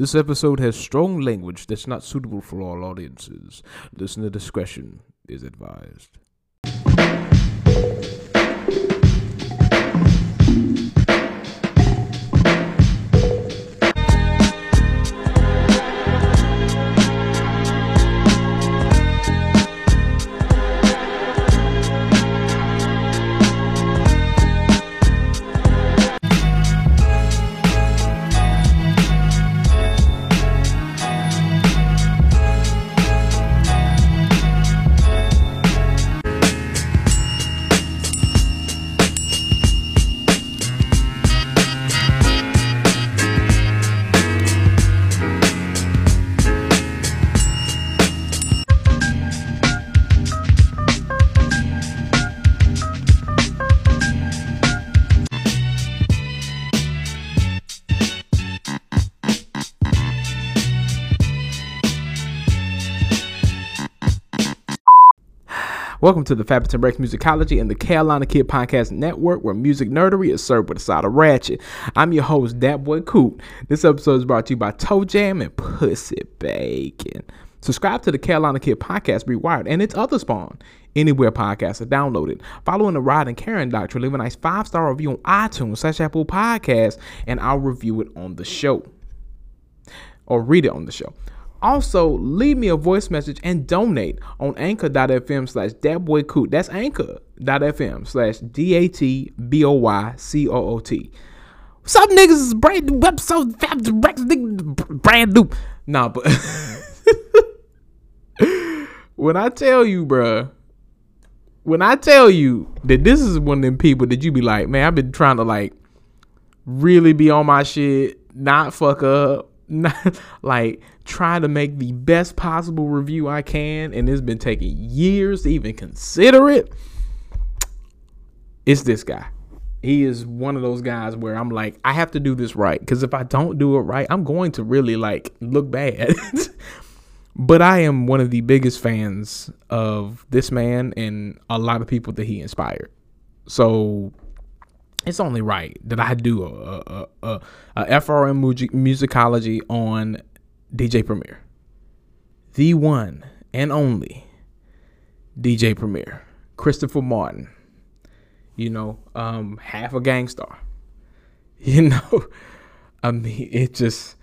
This episode has strong language that's not suitable for all audiences. Listener discretion is advised. Welcome to the Fableton Rex Musicology and the Carolina Kid Podcast Network, where music nerdery is served with a side of ratchet. I'm your host, Dat Boy Coot. This episode is brought to you by Toe Jam and Pussy Bacon. Subscribe to the Carolina Kid Podcast Rewired and its other spawn anywhere podcasts are downloaded. Following the Rod and Karen Doctrine, leave a nice five star review on iTunes slash Apple Podcasts, and I'll review it on the show or read it on the show. Also, leave me a voice message and donate on anchor.fm slash datboycoot. That's anchor.fm slash D-A-T-B-O-Y-C-O-O-T. What's up, niggas? It's brand new episode. Brand new. Nah, but when I tell you, bruh, when I tell you that this is one of them people that you be like, man, I've been trying to like really be on my shit, not fuck up, not like try to make the best possible review I can, and it's been taking years to even consider it. It's this guy. He is one of those guys where I'm like, I have to do this right because if I don't do it right, I'm going to really like look bad. but I am one of the biggest fans of this man and a lot of people that he inspired. So it's only right that I do a, a, a, a FRM music, musicology on DJ Premier. The one and only DJ Premier. Christopher Martin. You know, um, half a Gang Starr. You know, I mean, it just,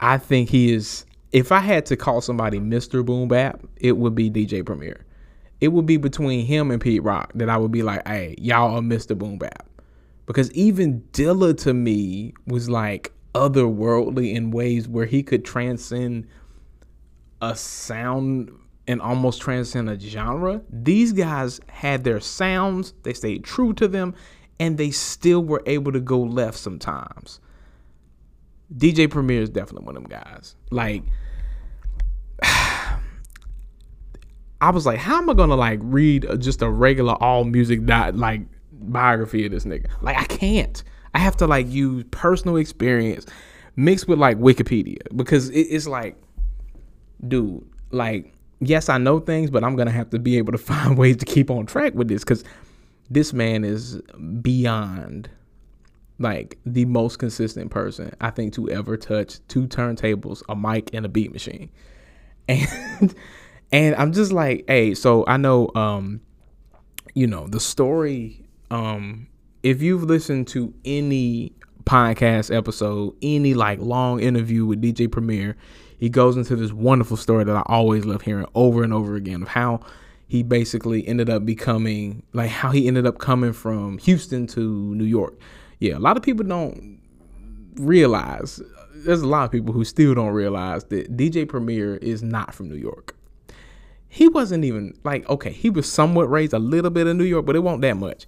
I think he is, if I had to call somebody Mr. Boom Bap, it would be DJ Premier. It would be between him and Pete Rock that I would be like, hey, y'all are Mr. Boom Bap. Because even Dilla to me was like otherworldly in ways where he could transcend a sound and almost transcend a genre. These guys had their sounds, they stayed true to them, and they still were able to go left sometimes. DJ Premier is definitely one of them guys. Like, I was like, how am I gonna like read just a regular all music dot like biography of this nigga? Like, I can't. I have to like use personal experience mixed with like Wikipedia because it, it's like, dude, like, yes, I know things, but I'm gonna have to be able to find ways to keep on track with this because this man is beyond like the most consistent person I think to ever touch two turntables, a mic, and a beat machine. And and I'm just like, hey, so I know um, you know, the story um if you've listened to any podcast episode, any like long interview with DJ Premier, he goes into this wonderful story that I always love hearing over and over again of how he basically ended up becoming like how he ended up coming from Houston to New York. Yeah, a lot of people don't realize there's a lot of people who still don't realize that DJ Premier is not from New York. He wasn't even like okay, he was somewhat raised a little bit in New York, but it won't that much.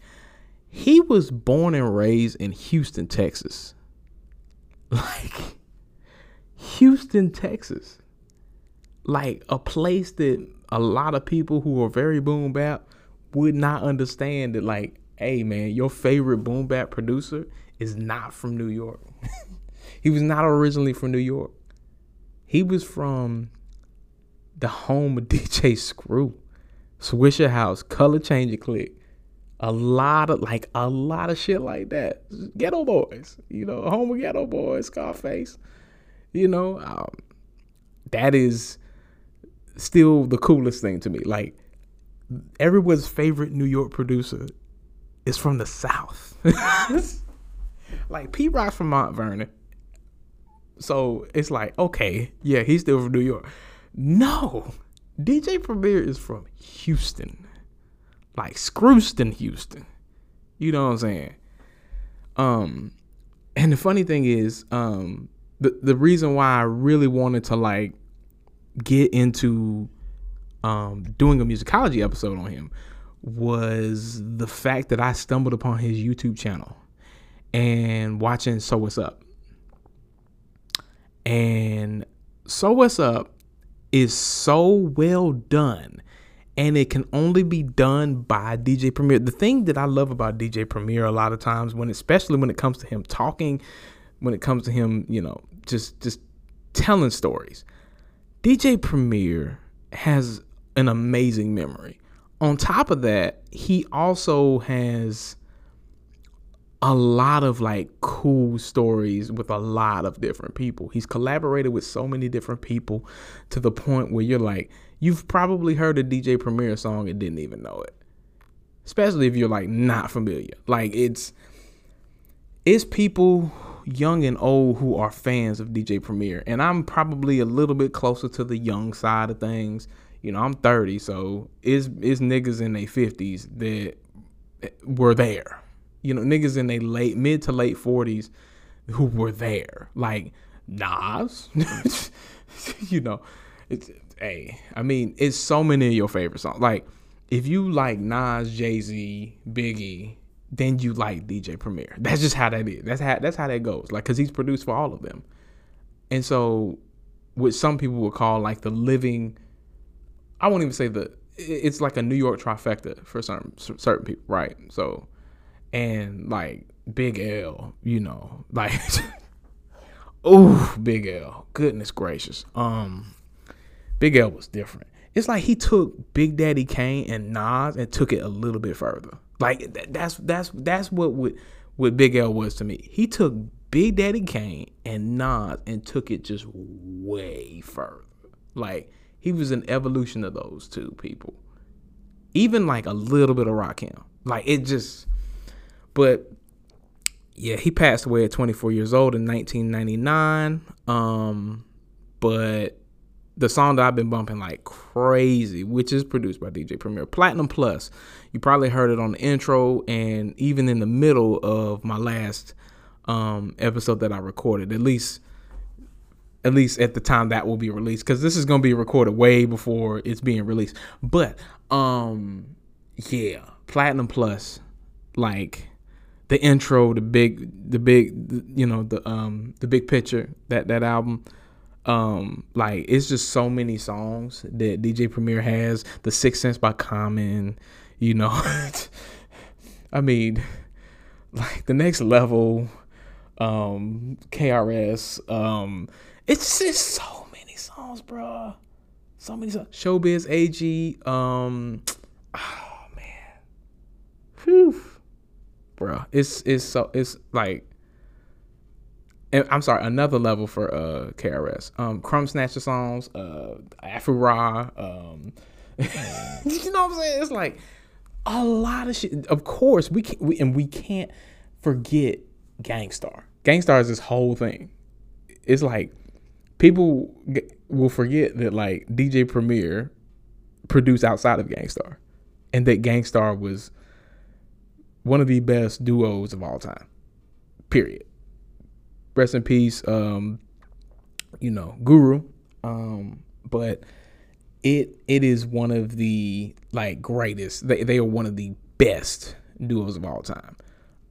He was born and raised in Houston, Texas. Like Houston, Texas. Like a place that a lot of people who are very boom bap would not understand that like, hey man, your favorite boom bap producer is not from New York. he was not originally from New York. He was from the home of DJ Screw, Swishahouse, Color Changing Click, a lot of like a lot of shit like that. Geto Boys, you know, home of Geto Boys, Scarface. You know, um, that is still the coolest thing to me. Like everyone's favorite New York producer is from the South. like Pete Rock's from Mount Vernon. So it's like, okay, yeah, he's still from New York. No, DJ Premier is from Houston. Like Scrooston, Houston. You know what I'm saying? Um, and the funny thing is, um, the the reason why I really wanted to like get into um doing a musicology episode on him was the fact that I stumbled upon his YouTube channel and watching So What's Up. And So What's Up is so well done and it can only be done by DJ Premier. The thing that I love about DJ Premier a lot of times when especially when it comes to him talking, when it comes to him, you know, just just telling stories. DJ Premier has an amazing memory. On top of that, he also has a lot of like cool stories with a lot of different people. He's collaborated with so many different people to the point where you're like, you've probably heard a DJ Premier song and didn't even know it. Especially if you're like not familiar. Like it's it's people young and old who are fans of DJ Premier. And I'm probably a little bit closer to the young side of things. You know, I'm 30, so it's it's niggas in their 50s that were there you know, niggas in their late mid to late forties who were there. Like Nas. you know, it's hey, I mean, it's so many of your favorite songs. Like, if you like Nas, Jay Z, Biggie, then you like DJ Premier. That's just how that is. That's how that's how that goes. Like, cause he's produced for all of them. And so, what some people would call like the living, I won't even say the. It's like a New York trifecta for certain certain people, right? So, and like Big L, you know, like oh, Big L, goodness gracious. Um, Big L was different. It's like he took Big Daddy Kane and Nas and took it a little bit further. Like that's that's that's what what, what Big L was to me. He took Big Daddy Kane and Nas and took it just way further. Like he was an evolution of those two people. Even like a little bit of Rock Rakim. Like it just but yeah, he passed away at 24 years old in 1999. Um, but the song that I've been bumping like crazy, which is produced by DJ Premier, Platinum Plus. You probably heard it on the intro and even in the middle of my last um, episode that I recorded. At least, at least at the time that will be released, because this is gonna be recorded way before it's being released. But um, yeah, Platinum Plus, like the intro, the big, the big, you know, the um, the big picture that that album. Um, like it's just so many songs that DJ Premier has. The Sixth Sense by Common, you know. I mean, like the next level, um, KRS. Um, it's just so many songs, bro. So many songs. Showbiz AG. Um, oh man. Whew bro. It's it's so it's like I'm sorry, another level for uh KRS. Um Krumb Snatcha songs, uh Afu-Ra, um you know what I'm saying? It's like a lot of shit. Of course, we can we and we can't forget Gang Starr. Gang Starr is this whole thing. It's like people will forget that like DJ Premier produced outside of Gang Starr and that Gang Starr was one of the best duos of all time. Period. Rest in peace, um, you know, Guru. Um, but it it is one of the like greatest. They they are one of the best duos of all time.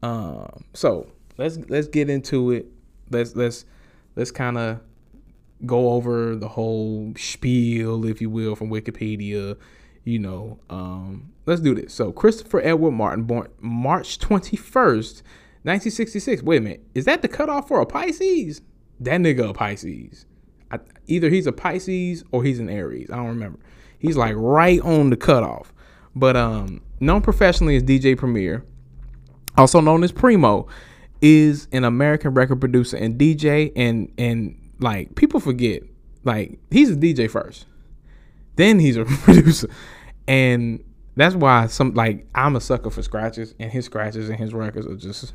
Um, so let's let's get into it. Let's let's let's kind of go over the whole spiel, if you will, from Wikipedia you know, um, let's do this. So Christopher Edward Martin, born March 21st, 1966. Wait a minute, is that the cutoff for a Pisces? That nigga a Pisces. I, either he's a Pisces or he's an Aries. I don't remember. He's like right on the cutoff. But um, known professionally as DJ Premier, also known as Primo, is an American record producer and DJ and and like people forget, like he's a DJ first, then he's a producer, and that's why some like I'm a sucker for scratches, and his scratches and his records are just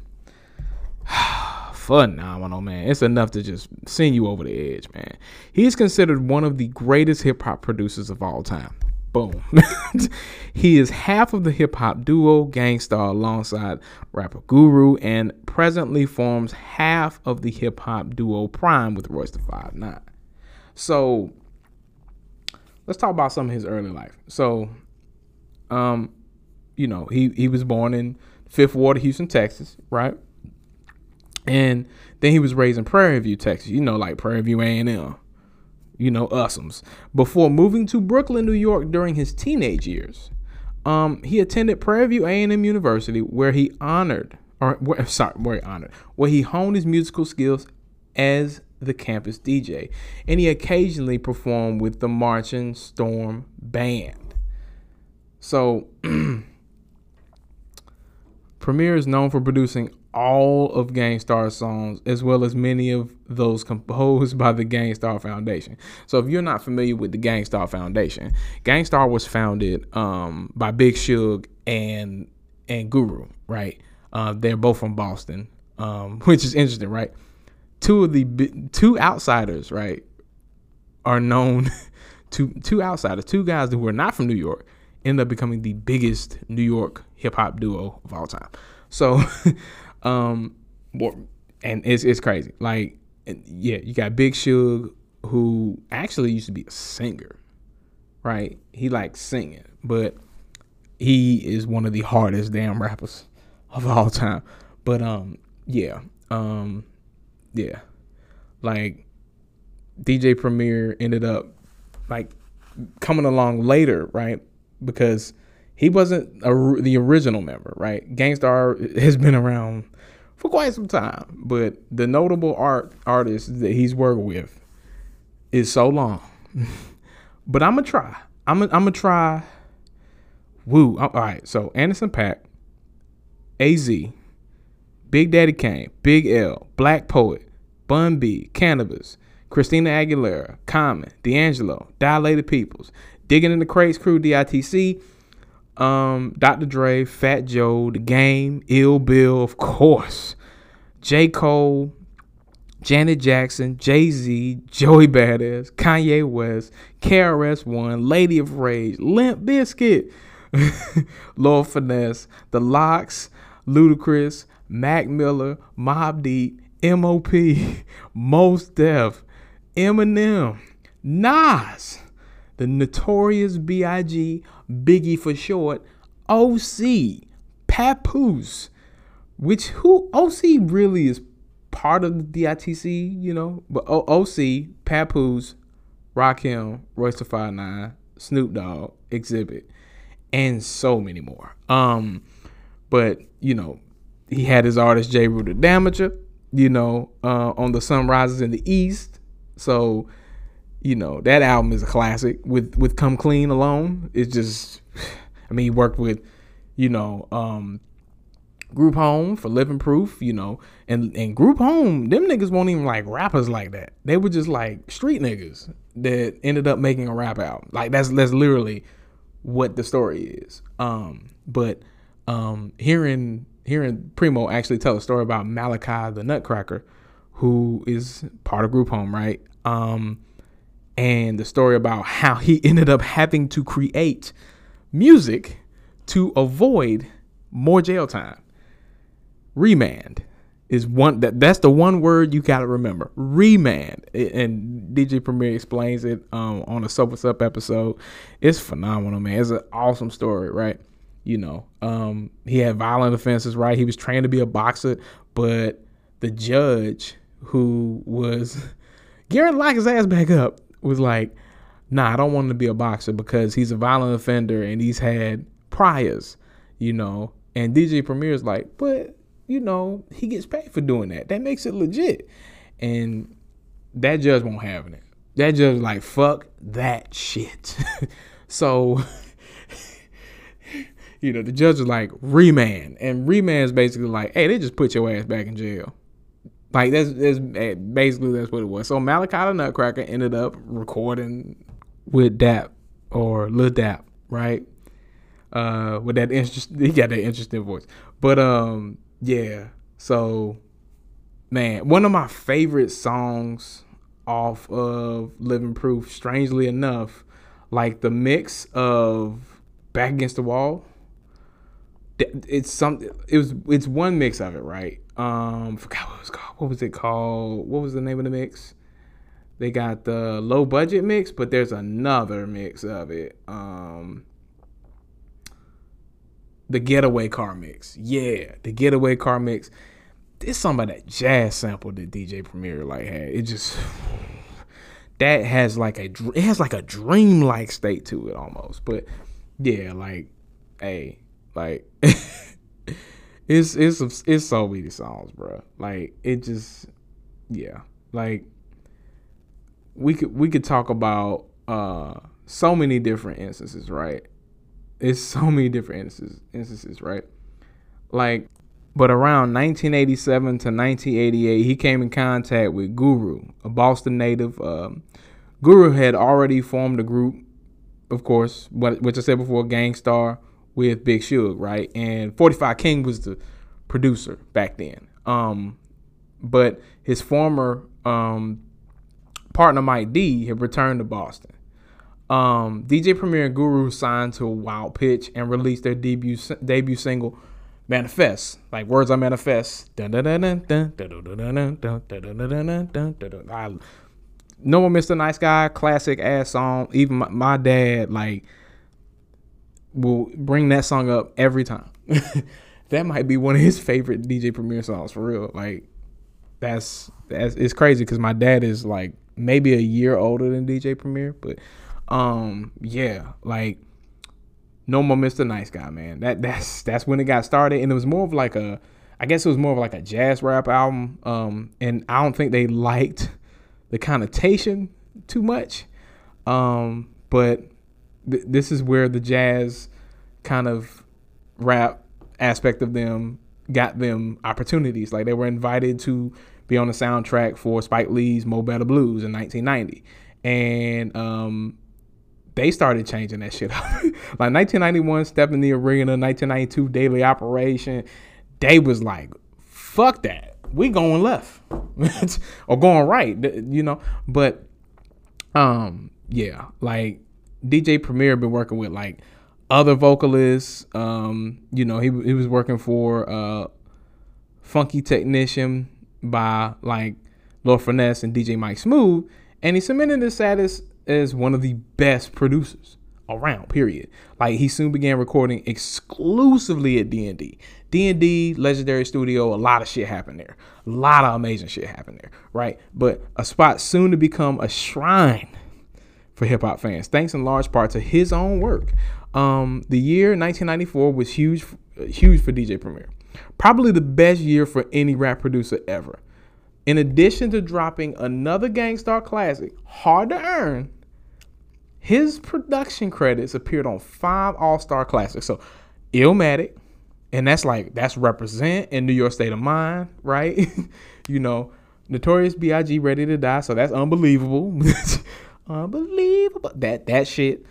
phenomenal, man. It's enough to just send you over the edge, man. He's considered one of the greatest hip hop producers of all time. Boom. he is half of the hip hop duo Gang Starr alongside rapper Guru and presently forms half of the hip hop duo Prime with Royce da Five Nine. So let's talk about some of his early life. So, um, you know, he he was born in Fifth Ward, Houston, Texas, right? And then he was raised in Prairie View, Texas. You know, like Prairie View A&M you know, usums, before moving to Brooklyn, New York during his teenage years. Um, he attended Prairie View A&M University, where he honored, or where, sorry, where he honored, where he honed his musical skills as the campus DJ, and he occasionally performed with the Marching Storm Band. So, Premier is known for producing all of Gang Starr songs, as well as many of those composed by the Gang Starr Foundation. So, if you're not familiar with the Gang Starr Foundation, Gang Starr was founded um, by Big Shug and and Guru, right? Uh, they're both from Boston, um, which is interesting, right? Two of the two outsiders, right, are known. to two outsiders, two guys who were not from New York, end up becoming the biggest New York hip hop duo of all time. So, um, and it's it's crazy. Like, yeah, you got Big Shug, who actually used to be a singer, right? He likes singing, but he is one of the hardest damn rappers of all time. But um, yeah, um, yeah, like DJ Premier ended up like coming along later, right? Because he wasn't a, the original member, right? Gang Starr has been around for quite some time, but the notable art artists that he's worked with is so long. but I'm gonna try. I'm gonna, I'm try. Woo. All right. So Anderson .Paak, Az, Big Daddy Kane, Big L, Black Poet, Bun B, Canibus, Christina Aguilera, Common, D'Angelo, Dilated Peoples, Digging in the Crates Crew, DITC, um, Dr. Dre, Fat Joe, The Game, Ill Bill, of course, J. Cole, Janet Jackson, Jay Z, Joey Badass, Kanye West, KRS One, Lady of Rage, Limp Bizkit, Lord Finesse, The LOX, Ludacris, Mac Miller, Mobb Deep, MOP, Mos Def, Eminem, Nas, the Notorious B.I.G., Biggie for short, OC, Papoose, which who OC really is part of the DITC, you know, but o- OC, Papoose, Rakim, Royce da Five Nine, Snoop Dogg, Xzibit, and so many more. Um, but you know, he had his artist Jeru the Damaja, you know, uh, on the Sun Rises in the East. So you know that album is a classic with with come clean alone. It's just i mean he worked with you know um group home for living proof you know and and group home them niggas won't even like rappers like that. They were just like street niggas that ended up making a rap album. Like that's that's literally what the story is. Um but um hearing hearing primo actually tell a story about malachi the nutcracker who is part of group home right? Um and the story about how he ended up having to create music to avoid more jail time. Remand is one that that's the one word you gotta remember. Remand, and DJ Premier explains it um, on a What's Up episode. It's phenomenal, man. It's an awesome story, right? You know, um, he had violent offenses, right? He was trained to be a boxer, but the judge who was gearing lock his ass back up was like, nah, I don't want him to be a boxer because he's a violent offender and he's had priors, you know. And DJ Premier's like, but you know, he gets paid for doing that. That makes it legit. And that judge won't have it. That judge like, fuck that shit. so you know, the judge is like remand. And remand is basically like, hey, they just put your ass back in jail. Like that's, that's basically that's what it was. So Malachi the Nutcracker ended up recording with Dap or Lil Dap, right? Uh, with that interest, he got that interesting voice. But um, yeah. So, man, one of my favorite songs off of Living Proof, strangely enough, like the mix of Back Against the Wall. It's some. It was. It's one mix of it, right? Um, forgot what was called. What was it called? What was the name of the mix? They got the low budget mix, but there's another mix of it. Um, the getaway car mix. Yeah, the getaway car mix. It's some of that jazz sample that DJ Premier like had. It just that has like a it has like a dream-like state to it almost. But yeah, like hey, like it's it's it's so many songs, bro. Like it just yeah, like we could we could talk about uh so many different instances, right? It's so many different instances, instances, right? Like, but around 1987 to 1988, he came in contact with Guru, a Boston native. Um, Guru had already formed a group, of course, what which I said before, Gang Starr with Big Shug, right? And 45 King was the producer back then. Um, but his former um, partner Mike Dee had returned to Boston. Um, DJ Premier and Guru signed to Wild Pitch and released their debut debut single Manifest. Like words I manifest. No More Mr. Nice Guy, classic ass song. Even my, my dad like will bring that song up every time. that might be one of his favorite DJ Premier songs for real. Like that's that's it's crazy because my dad is like maybe a year older than DJ Premier, but um, yeah, like no more Mr. Nice Guy, man. That that's that's when it got started, and it was more of like a, I guess it was more of like a jazz rap album. Um, and I don't think they liked the connotation too much. Um, but th- this is where the jazz kind of rap aspect of them got them opportunities. Like they were invited to be on the soundtrack for Spike Lee's Mo Better Blues in 1990, and um, they started changing that shit up. like 1991, Step in the Arena, 1992, Daily Operation. They was like, fuck that. We going left or going right, you know. But um, yeah, like DJ Premier been working with like other vocalists. Um, you know, he he was working for uh, Funky Technician by like Lord Finesse and DJ Mike Smooth, and he cemented his status as one of the best producers around period. Like he soon began recording exclusively at d&d d&d legendary studio a lot of shit happened there. A lot of amazing shit happened there right? But a spot soon to become a shrine for hip-hop fans thanks in large part to his own work um, the year 1994 was huge huge for dj premier probably the best year for any rap producer ever in addition to dropping another Gang Starr classic, Hard to Earn, his production credits appeared on five All Star classics. So, Illmatic, and that's like that's represent in New York State of Mind, right? you know, Notorious B.I.G. Ready to Die. So that's unbelievable, unbelievable. That that shit.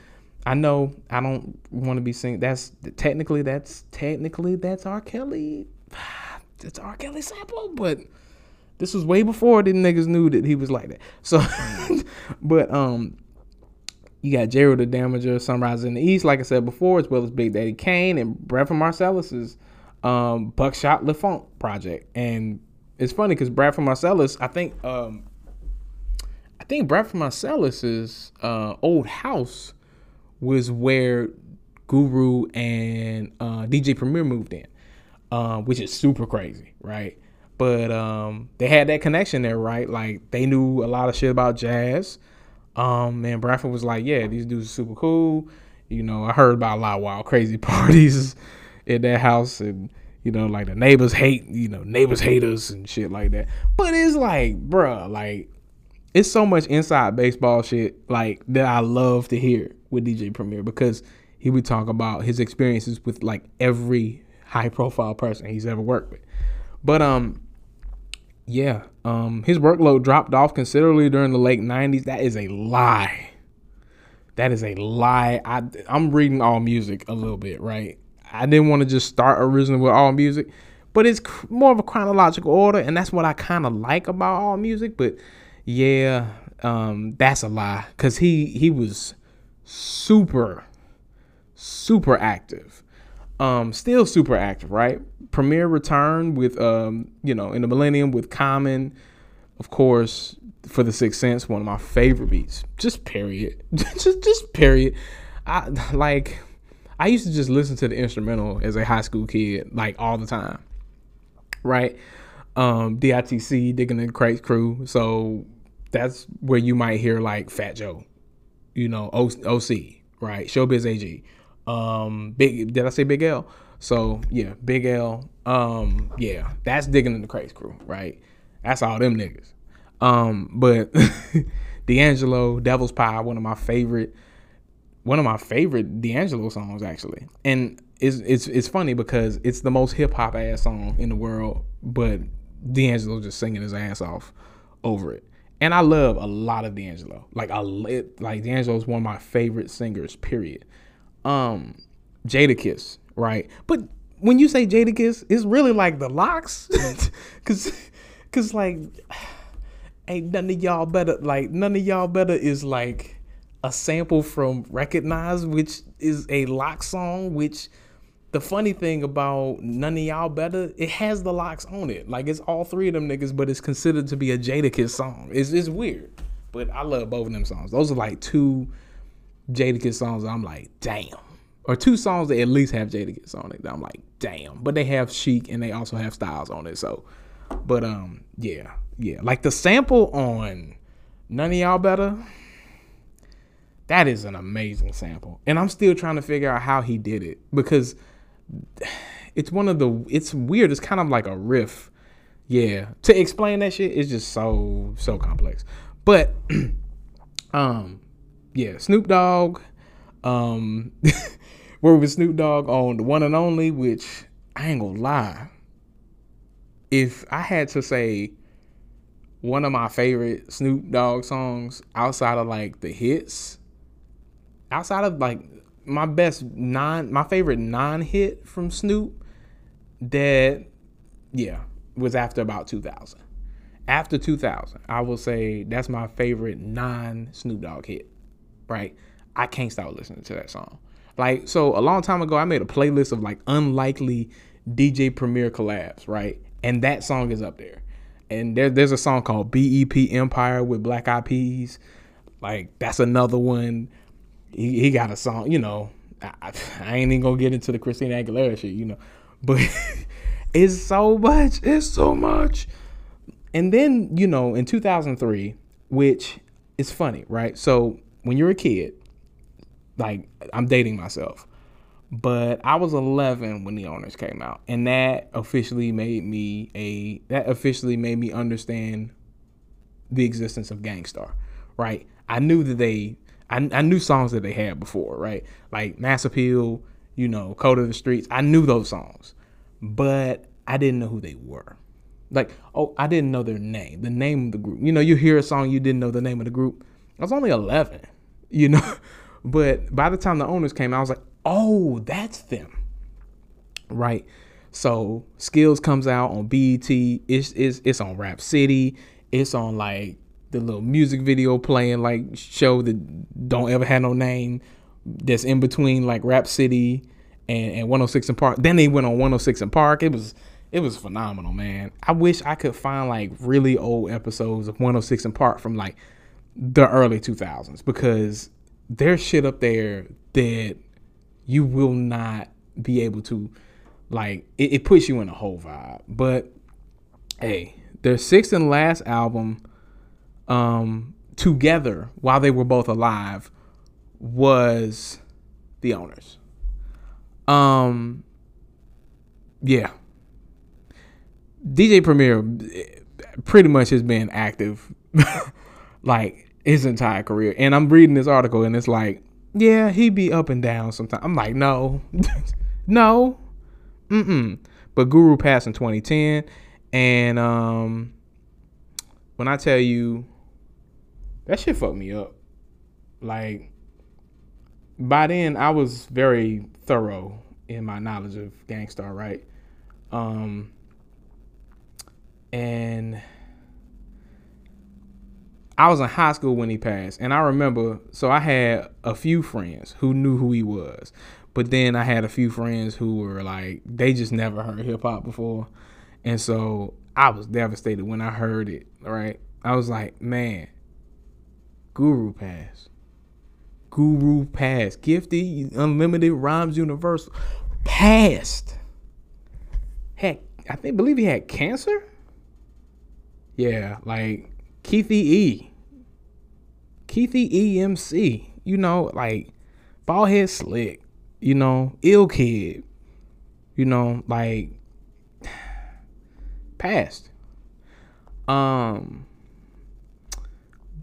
I know I don't want to be singing. That's technically that's technically that's R. Kelly. It's R. Kelly sample, but this was way before the niggas knew that he was like that. So, but um, you got Jeru the Damaja, Sunrise in the East, like I said before, as well as Big Daddy Kane and Bradford Marsalis' um, Buckshot LeFonque project. And it's funny because Bradford Marsalis, I think, um, I think Bradford Marsalis' uh, old house was where Guru and uh, DJ Premier moved in, uh, which is super crazy, right? but um, they had that connection there, right? Like they knew a lot of shit about jazz. Um, and Bradford was like, "Yeah, these dudes are super cool." You know, I heard about a lot of wild, crazy parties at that house, and you know, like the neighbors hate, you know, neighbors hate us and shit like that. But it's like, bruh, like it's so much inside baseball shit like that I love to hear with DJ Premier because he would talk about his experiences with like every high profile person he's ever worked with. But um yeah, um, his workload dropped off considerably during the late '90s. That is a lie. That is a lie. I I'm reading all music a little bit, right? I didn't want to just start originally with all music, but it's more of a chronological order, and that's what I kind of like about all music, But yeah, um, that's a lie because he he was super super active. Um still super active right? Premier return with um you know in the millennium with common of course for the sixth sense one of my favorite beats. Just period. Just just period. I like i used to just listen to the instrumental as a high school kid like all the time right um ditc digging in the crates crew so that's where you might hear like fat joe you know oc right showbiz ag um, big did I say Big L? So yeah, Big L. Um, yeah, that's digging in the crates crew, right? That's all them niggas. Um, but D'Angelo, Devil's Pie, one of my favorite, one of my favorite D'Angelo songs actually, and it's it's it's funny because it's the most hip hop ass song in the world, but D'Angelo just singing his ass off over it. And I love a lot of D'Angelo. Like I like D'Angelo is one of my favorite singers. Period um Jadakiss, right? But when you say Jadakiss, it's really like the LOX, cause, cause like, ain't none of y'all better. Like none of y'all better is like a sample from Recognize, which is a LOX song. Which the funny thing about none of y'all better, it has the LOX on it. Like it's all three of them niggas, but it's considered to be a Jadakiss song. It's it's weird, but I love both of them songs. Those are like two Jadakiss songs, I'm like, damn. Or two songs that at least have Jadakiss on it. I'm like, damn. But they have Sheek and they also have Styles on it. So, but um, yeah, yeah. Like the sample on None of Y'all Better. That is an amazing sample, and I'm still trying to figure out how he did it because it's one of the. It's weird. It's kind of like a riff. Yeah, to explain that shit is just so so complex. But um yeah, Snoop Dogg. Um, we're with Snoop Dogg on the one and only, which I ain't gonna lie. If I had to say one of my favorite Snoop Dogg songs outside of like the hits, outside of like my best non, my favorite non-hit from Snoop, that yeah was after about 2000. After 2000, I will say that's my favorite non Snoop Dogg hit right? I can't stop listening to that song. Like, so a long time ago, I made a playlist of like unlikely DJ Premier collabs, right? And that song is up there. And there, there's a song called BEP Empire with Black Eyed Peas. Like, that's another one. He, he got a song, you know. I, I ain't even gonna get into the Christina Aguilera shit, you know. But it's so much. It's so much. And then, you know, in 2003, which is funny, right? So when you're a kid, like I'm dating myself, but I was 11 when the Ownerz came out, and that officially made me a that officially made me understand the existence of Gang Starr, right? I knew that they I, I knew songs that they had before, right? Like Mass Appeal, you know, Code of the Streets. I knew those songs, but I didn't know who they were. Like, oh, I didn't know their name, the name of the group. You know, you hear a song, you didn't know the name of the group. I was only 11 you know. But by the time the Ownerz came, I was like, oh, that's them, right? So Skills comes out on BET. It's it's it's on Rap City. It's on like the little music video playing like show that don't ever have no name. That's in between like Rap City and, and 106 & Park. Then they went on 106 & Park. It was it was phenomenal, man. I wish I could find like really old episodes of 106 & Park from like the early 2000s because there's shit up there that you will not be able to like it, it puts you in a whole vibe but hey their sixth and last album um together while they were both alive was the Ownerz um yeah dj premier pretty much has been active like his entire career. And I'm reading this article and it's like, yeah, he be up and down sometimes. I'm like, no, no, mm-mm. But Guru passed in 2010, and um, when I tell you that shit fucked me up. Like by then I was very thorough in my knowledge of Gang Starr, right? Um and I was in high school when he passed, and I remember. So I had a few friends who knew who he was, but then I had a few friends who were like, they just never heard hip hop before, and so I was devastated when I heard it. Right, I was like, man, Guru passed. Guru passed. Gifty, Unlimited, Rhymes Universal passed. Heck, I think believe he had cancer. Yeah, like Keithy E. Keithy EMC. You know, like Baldhead slick. You know, ill kid. You know, like passed. Um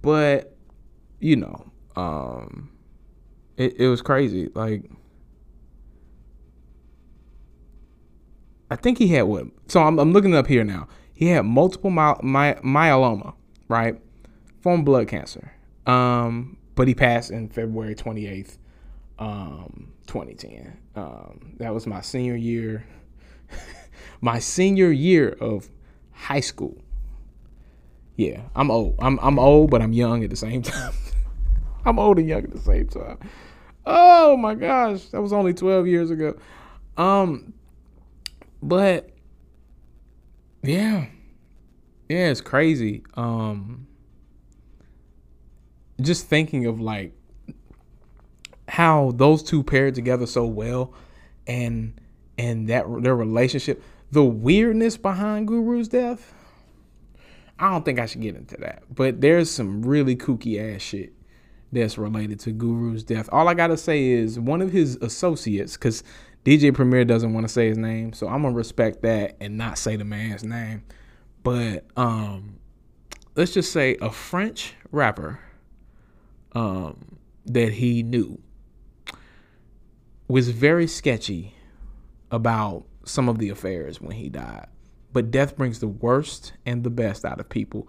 but you know, um it, it was crazy. Like I think he had what? So I'm, I'm looking up here now. He had multiple my, my, myeloma, right? From blood cancer. Um, but he passed in February 28th, um, 2010. Um, that was my senior year. my senior year of high school. Yeah, I'm old. I'm I'm old, but I'm young at the same time. I'm old and young at the same time. Oh my gosh, that was only 12 years ago. Um, but yeah. Yeah, it's crazy. Um just thinking of like how those two paired together so well and and that their relationship, the weirdness behind Guru's death. I don't think I should get into that. But there's some really kooky ass shit that's related to Guru's death. All I gotta say is one of his associates, because DJ Premier doesn't want to say his name, so I'm gonna respect that and not say the man's name. But um, let's just say a French rapper um, that he knew was very sketchy about some of the affairs when he died. But death brings the worst and the best out of people,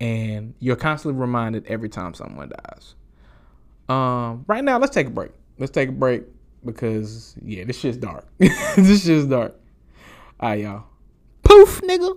and you're constantly reminded every time someone dies. Um, right now, let's take a break. Let's take a break because yeah, this shit's dark. this shit's dark. All right, y'all. Poof, nigga.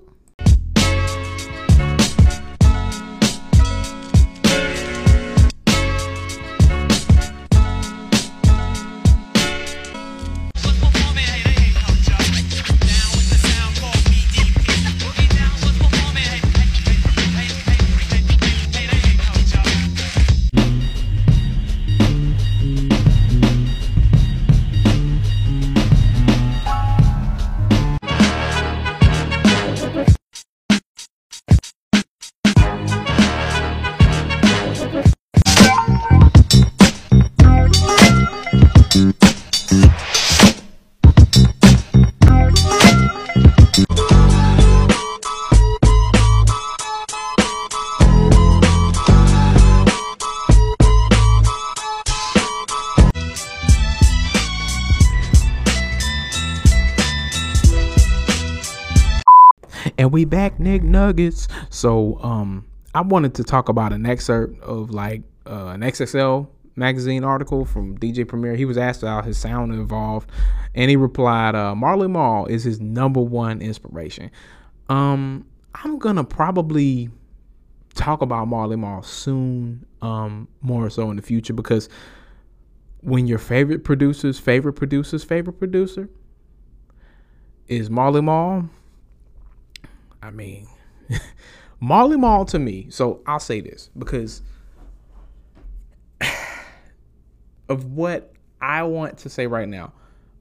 And we back, Nick Nuggets. So um I wanted to talk about an excerpt of like uh, an XXL magazine article from DJ Premier. He was asked how his sound involved, and he replied, uh, "Marley Marl is his number one inspiration." Um, I'm gonna probably talk about Marley Marl soon, um, more so in the future because when your favorite producer's favorite producer's favorite producer is Marley Marl, I mean, Marley Marl to me. So I'll say this because of what I want to say right now.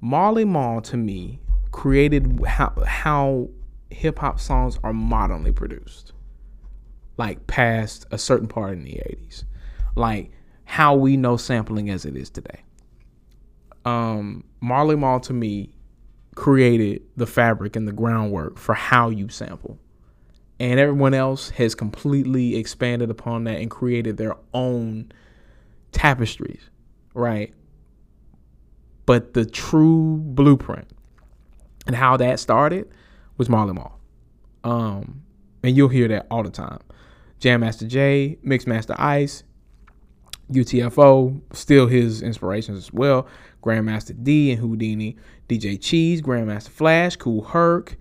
Marley Marl to me created how how hip hop songs are modernly produced, like past a certain part in the '80s, like how we know sampling as it is today. Um, Marley Marl to me created the fabric and the groundwork for how you sample. And everyone else has completely expanded upon that and created their own tapestries, right? But the true blueprint and how that started was Marley Marl. Um, and you'll hear that all the time. Jam Master Jay, Mix Master Ice, UTFO, still his inspirations as well. Grandmaster Dee and Whodini, DJ Cheese, Grandmaster Flash, Kool Herc,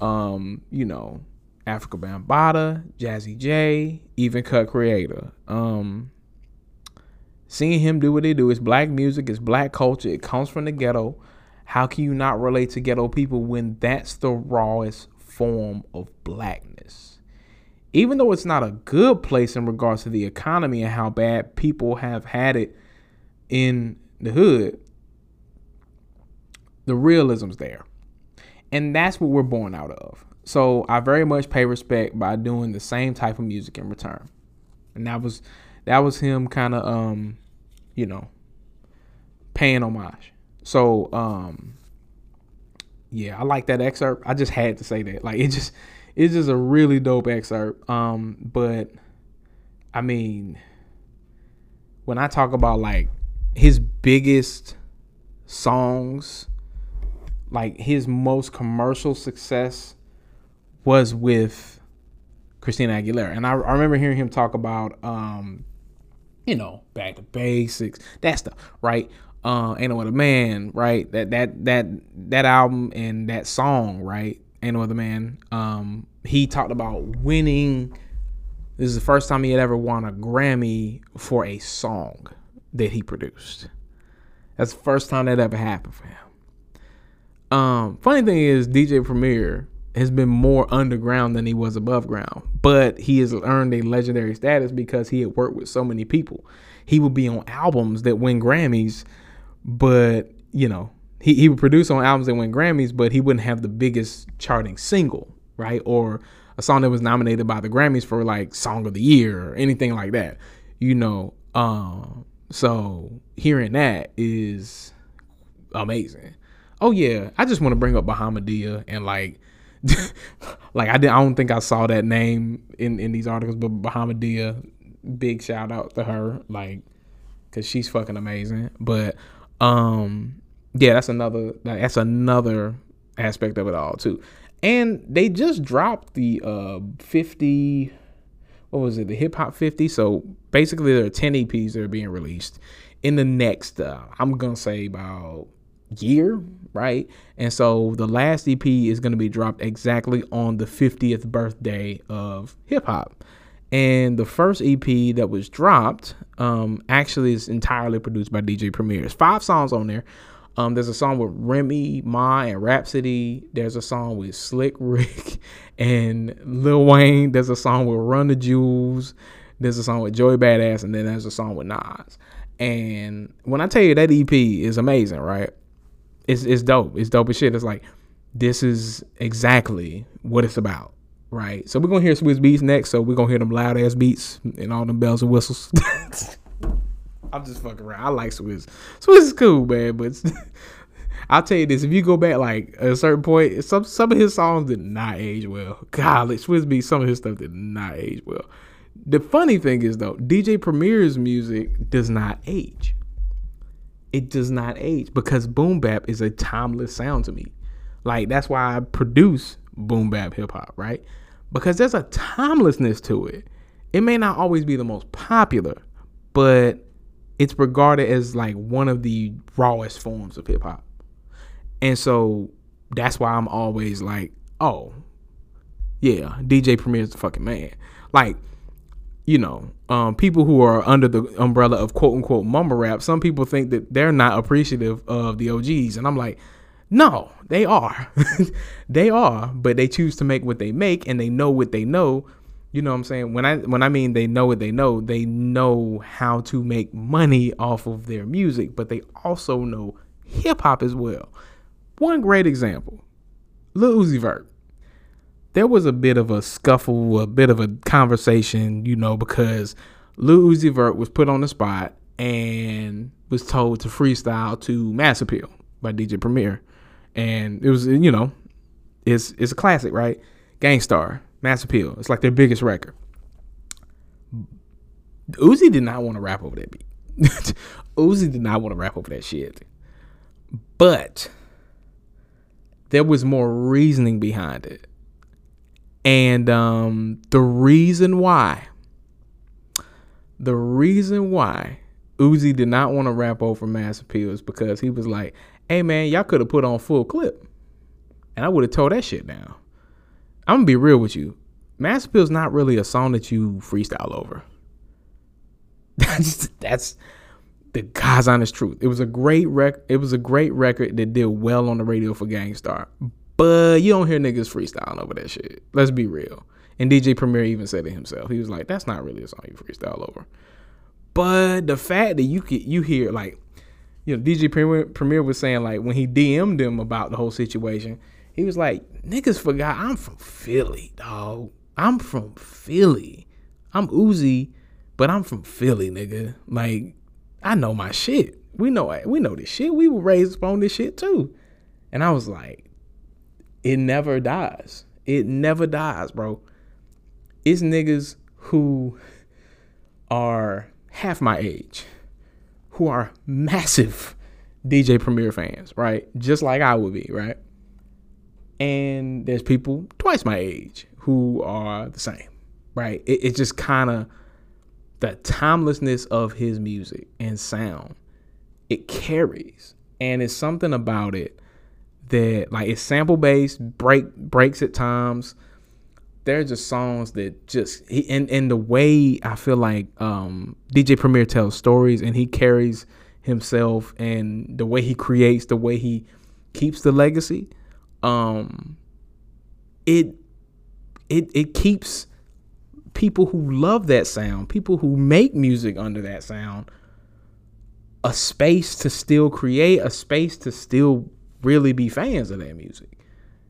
um, you know, Afrika Bambaataa, Jazzy Jay, even Cut Creator. Um, seeing him do what they do, it's black music, it's black culture, it comes from the ghetto. How can you not relate to ghetto people when that's the rawest form of blackness? Even though it's not a good place in regards to the economy and how bad people have had it in the hood, the realism's there. And that's what we're born out of. So I very much pay respect by doing the same type of music in return. And that was that was him kind of um, you know, paying homage. So um yeah, I like that excerpt. I just had to say that. Like it just it's just a really dope excerpt. Um, but I mean, when I talk about like his biggest songs, like his most commercial success was with Christina Aguilera. And I, I remember hearing him talk about, um, you know, back to basics, that stuff, right? Uh, Ain't No Other Man, right? That that that that album and that song, right? Ain't No Other Man. Um, he talked about winning. This is the first time he had ever won a Grammy for a song that he produced. That's the first time that ever happened for him. Um, funny thing is, DJ Premier has been more underground than he was above ground. But he has earned a legendary status because he had worked with so many people. He would be on albums that win Grammys, but you know, he, he would produce on albums that win Grammys, but he wouldn't have the biggest charting single, right? Or a song that was nominated by the Grammys for like Song of the Year or anything like that. You know, um, so hearing that is amazing. Oh yeah, I just want to bring up Bahamadia and like like I did I don't think I saw that name in in these articles, but Bahamadia, big shout out to her, like, cause she's fucking amazing. But um, yeah, that's another that's another aspect of it all too. And they just dropped the uh 50 what was it, the hip hop 50. So basically there are 10 EPs that are being released in the next uh, I'm gonna say about year, right? And so the last EP is going to be dropped exactly on the 50th birthday of hip hop. And the first EP that was dropped um, actually is entirely produced by DJ Premier. There's five songs on there. Um, there's a song with Remy Ma and Rapsody. There's a song with Slick Rick and Lil Wayne. There's a song with Run the Jewels. There's a song with Joey Badass, and then there's a song with Nas. And when I tell you that EP is amazing, right? It's it's dope. It's dope as shit. It's like this is exactly what it's about, right? So we're gonna hear Swizz Beatz next. So we're gonna hear them loud ass beats and all them bells and whistles. I'm just fucking around. I like Swizz. Swizz is cool, man. But I'll tell you this: if you go back like a certain point, some some of his songs did not age well. God, Swizz Beatz, some of his stuff did not age well. The funny thing is though, DJ Premier's music does not age it does not age because boom bap is a timeless sound to me. Like that's why I produce boom bap hip hop, right? Because there's a timelessness to it. It may not always be the most popular, but it's regarded as like one of the rawest forms of hip hop. And so that's why I'm always like, oh, yeah, DJ Premier is the fucking man. Like you know, um, people who are under the umbrella of quote unquote mumble rap, some people think that they're not appreciative of the OGs. And I'm like, no, they are. they are, but they choose to make what they make and they know what they know. You know what I'm saying? When I when I mean they know what they know, they know how to make money off of their music, but they also know hip hop as well. One great example, Lil Uzi Vert there was a bit of a scuffle, a bit of a conversation, you know, because Lil Uzi Vert was put on the spot and was told to freestyle to Mass Appeal by DJ Premier. And it was, you know, it's it's a classic, right? Gang Starr, Mass Appeal. It's like their biggest record. Uzi did not want to rap over that beat. Uzi did not want to rap over that shit. But there was more reasoning behind it. And um, the reason why the reason why Uzi did not want to rap over Mass Appeal is because he was like, hey man, y'all could have put on full clip. And I would have told that shit down. I'm gonna be real with you. Mass Appeal is not really a song that you freestyle over. That's that's the God's honest truth. It was a great rec. It was a great record that did well on the radio for Gang Starr, but you don't hear niggas freestyling over that shit. Let's be real. And DJ Premier even said it himself. He was like, "That's not really a song you freestyle over." But the fact that you could you hear like, you know, DJ Premier, Premier was saying like when he DM'd him about the whole situation, he was like, "Niggas forgot I'm from Philly, dog. I'm from Philly. I'm Uzi, but I'm from Philly, nigga. Like, I know my shit. We know we know this shit. We were raised on this shit too." And I was like, "It never dies. It never dies, bro." It's niggas who are half my age who are massive DJ Premier fans, right? Just like I would be, right? And there's people twice my age who are the same, right? It, it's just kind of the timelessness of his music and sound. It carries, and it's something about it that like it's sample based, break breaks at times. There are just songs that just he and, and the way I feel like um, DJ Premier tells stories and he carries himself and the way he creates, the way he keeps the legacy, um, it it it keeps people who love that sound, people who make music under that sound, a space to still create, a space to still really be fans of that music.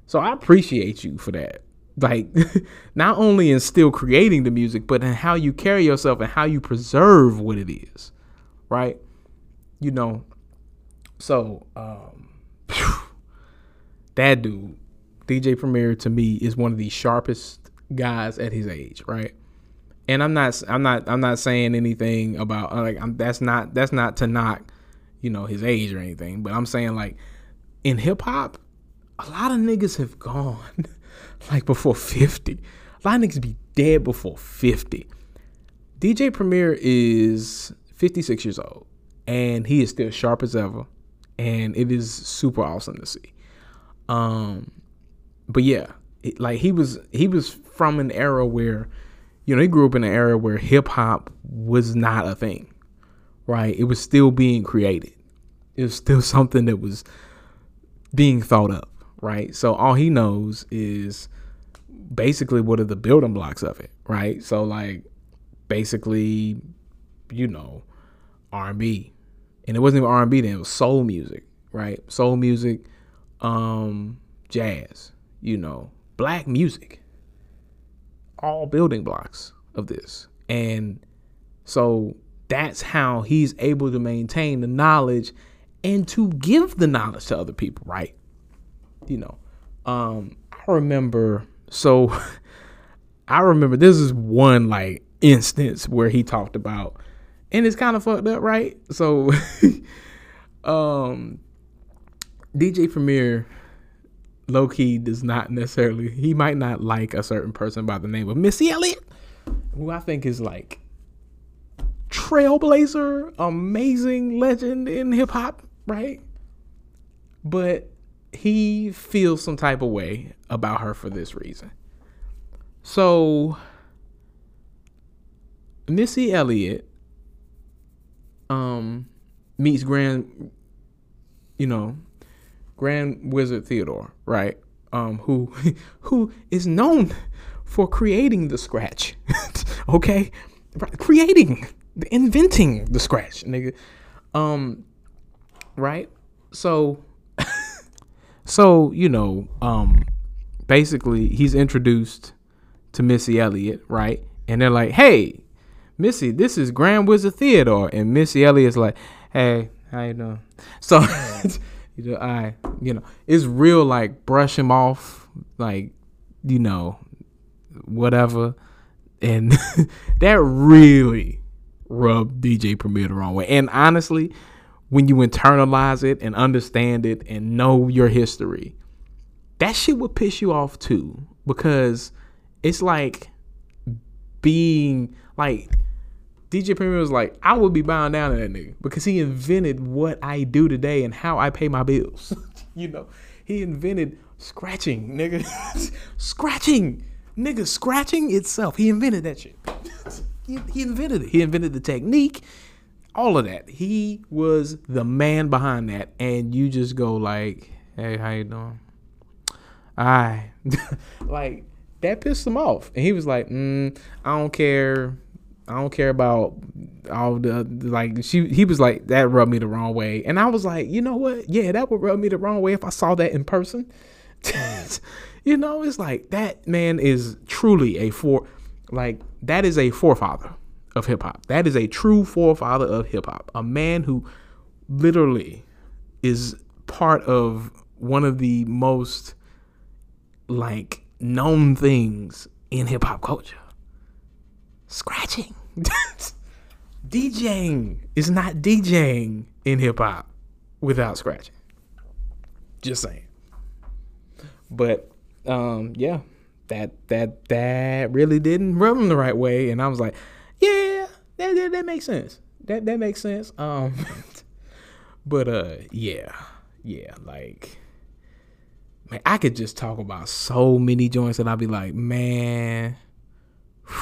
So I appreciate you for that. Like not only in still creating the music but in how you carry yourself and how you preserve what it is right? You know so um that dude dj premier to me is one of the sharpest guys at his age right? And i'm not i'm not i'm not saying anything about like I'm, that's not that's not to knock you know his age or anything but i'm saying like in hip-hop a lot of niggas have gone like before 50. A lot of niggas be dead before 50. DJ Premier is 56 years old and he is still sharp as ever. And it is super awesome to see. Um, but yeah, it, like he was he was from an era where, you know, he grew up in an era where hip hop was not a thing, right? It was still being created. It was still something that was being thought up right? So all he knows is basically what are the building blocks of it, right? So like basically, you know, R and B, and it wasn't even R and B then; it was soul music, right? Soul music, um, jazz, you know, black music, all building blocks of this, and so that's how he's able to maintain the knowledge and to give the knowledge to other people, right? you know, um, I remember. So I remember this is one like instance where he talked about, and it's kind of fucked up, right? So, um, DJ Premier low key does not necessarily. He might not like a certain person by the name of Missy Elliott, who I think is like trailblazer, amazing legend in hip hop, right? But he feels some type of way about her for this reason. So Missy Elliott um meets Grand you know, Grand Wizard Theodore, right? Um who who is known for creating the scratch. okay? Creating, inventing the scratch, nigga. Um right? So so, you know, um, basically he's introduced to Missy Elliott, right? And they're like, hey, Missy, this is Grand Wizard Theodore. And Missy Elliott's like, hey, how you doing? So, you know, I, you know, it's real like brush him off, like, you know, whatever. And that really rubbed DJ Premier the wrong way. And honestly, when you internalize it and understand it and know your history, that shit would piss you off too. Because it's like being like DJ Premier was like, I would be bowing down to that nigga because he invented what I do today and how I pay my bills. you know, he invented scratching, nigga. scratching, nigga, scratching itself. He invented that shit. he, he invented it. He invented the technique, all of that. He was the man behind that. And you just go like, hey, how you doing? I like that pissed him off, and he was like, mm, "I don't care. I don't care about all the like." She he was like, "That rubbed me the wrong way," and I was like, "You know what? Yeah, that would rub me the wrong way if I saw that in person." you know, it's like that man is truly a for like that is a forefather of hip hop. That is a true forefather of hip hop. A man who literally is part of one of the most like known things in hip hop culture. Scratching. DJing is not DJing in hip hop without scratching. Just saying. But um yeah, that that that really didn't rub him the right way and I was like, yeah, that that, that makes sense. That that makes sense. Um but uh yeah. Yeah, like man, I could just talk about so many joints that I'd be like, man.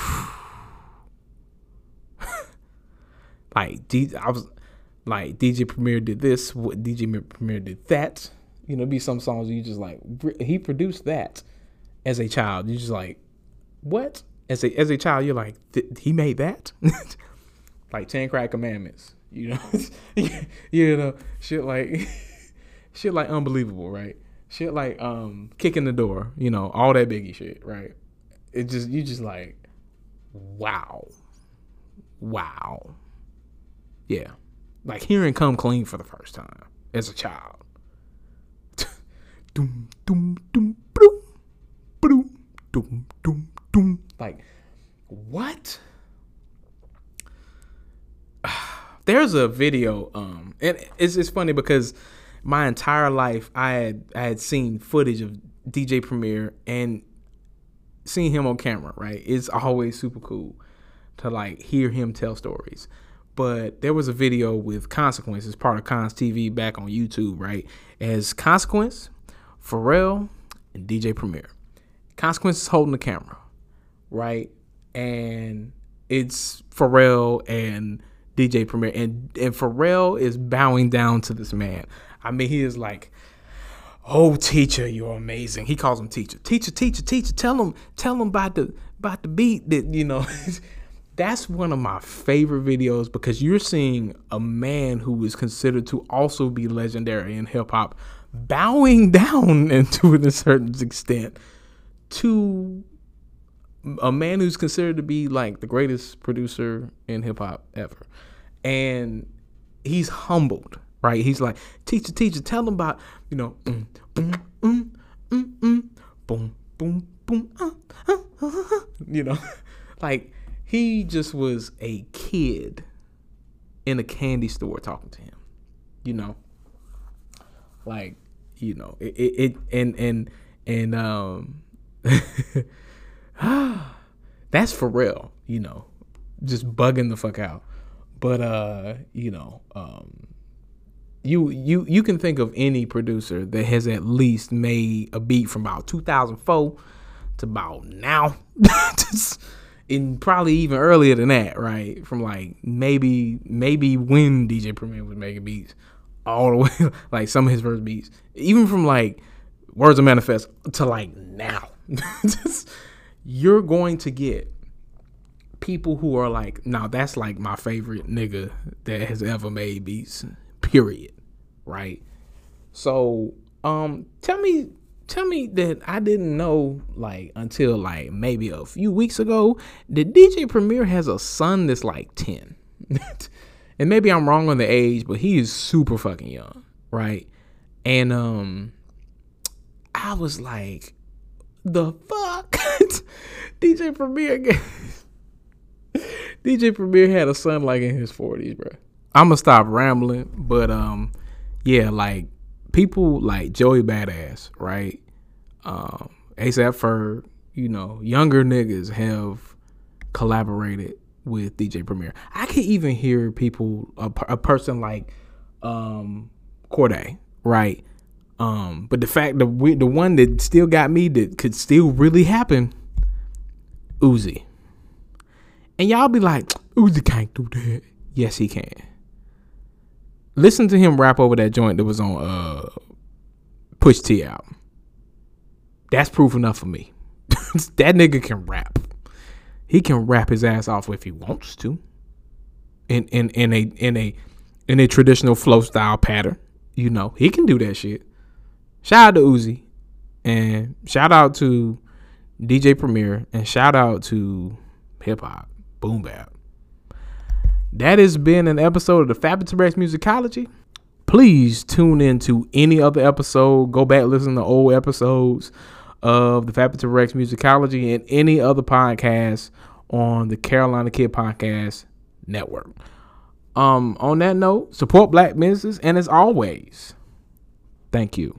like D, I was like DJ Premier did this, what DJ Premier did that. You know, be some songs you just like he produced that as a child. You just like, what? As a as a child, you're like, he made that. like Ten Crack Commandments. You know, you know, shit like, shit like unbelievable, right? shit like um kick in the door, you know, all that biggie shit, right? It just you just like wow. Wow. Yeah. Like hearing come clean for the first time as a child. doom doom doom boom boom doom doom doom like what? There's a video um and it's it's funny because my entire life I had I had seen footage of DJ Premier and seeing him on camera, right? It's always super cool to like hear him tell stories. But there was a video with Consequence as part of Cons TV back on YouTube, right? As Consequence, Pharrell, and DJ Premier. Consequence is holding the camera, right? And it's Pharrell and DJ Premier, and and Pharrell is bowing down to this man. I mean, he is like, "Oh, teacher, you're amazing." He calls him teacher, teacher, teacher, teacher. Tell him, tell him about the about the beat that you know. That's one of my favorite videos because you're seeing a man who is considered to also be legendary in hip hop bowing down into a certain extent to a man who's considered to be like the greatest producer in hip hop ever. And he's humbled right? He's like, teacher, teacher, tell them about, you know, mm, mm, mm, mm, mm, boom, boom, boom, uh, uh, uh, you know, like he just was a kid in a candy store talking to him, you know, like, you know, it, it, it and, and, and, um, that's for real, you know, just bugging the fuck out. But, uh, you know, um, you you you can think of any producer that has at least made a beat from about 2004 to about now. And probably even earlier than that right? From like maybe maybe when dj premier was making beats all the way like some of his first beats. Even from like Words I Manifest to like now you're going to get people who are like now that's like my favorite nigga that has ever made beats period right? So, um, tell me, tell me that I didn't know like until like maybe a few weeks ago that DJ Premier has a son that's like ten, and maybe I'm wrong on the age, but he is super fucking young, right? And um, I was like, the fuck, DJ Premier. DJ Premier had a son like in his 40s, bro. I'm gonna stop rambling, but um, yeah, like people like Joey Badass, right? Um, ASAP Ferg, you know, younger niggas have collaborated with DJ Premier. I could even hear people, a, a person like um, Cordae, right? Um, but the fact that we, the one that still got me that could still really happen, Uzi. And y'all be like, Uzi can't do that. Yes, he can. Listen to him rap over that joint that was on uh Pusha T album. That's proof enough for me. that nigga can rap. He can rap his ass off if he wants to. In in in a in a in a traditional flow style pattern. You know, he can do that shit. Shout out to Uzi. And shout out to DJ Premier. And shout out to hip hop. Boom bap. That has been an episode of the Fabulous Rex Musicology. Please tune in to any other episode. Go back listen to old episodes of the Fabulous Rex Musicology and any other podcasts on the Carolina Kid Podcast Network. Um, on that note, support black businesses, and as always, thank you.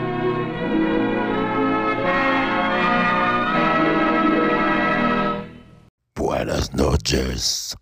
Buenas noches.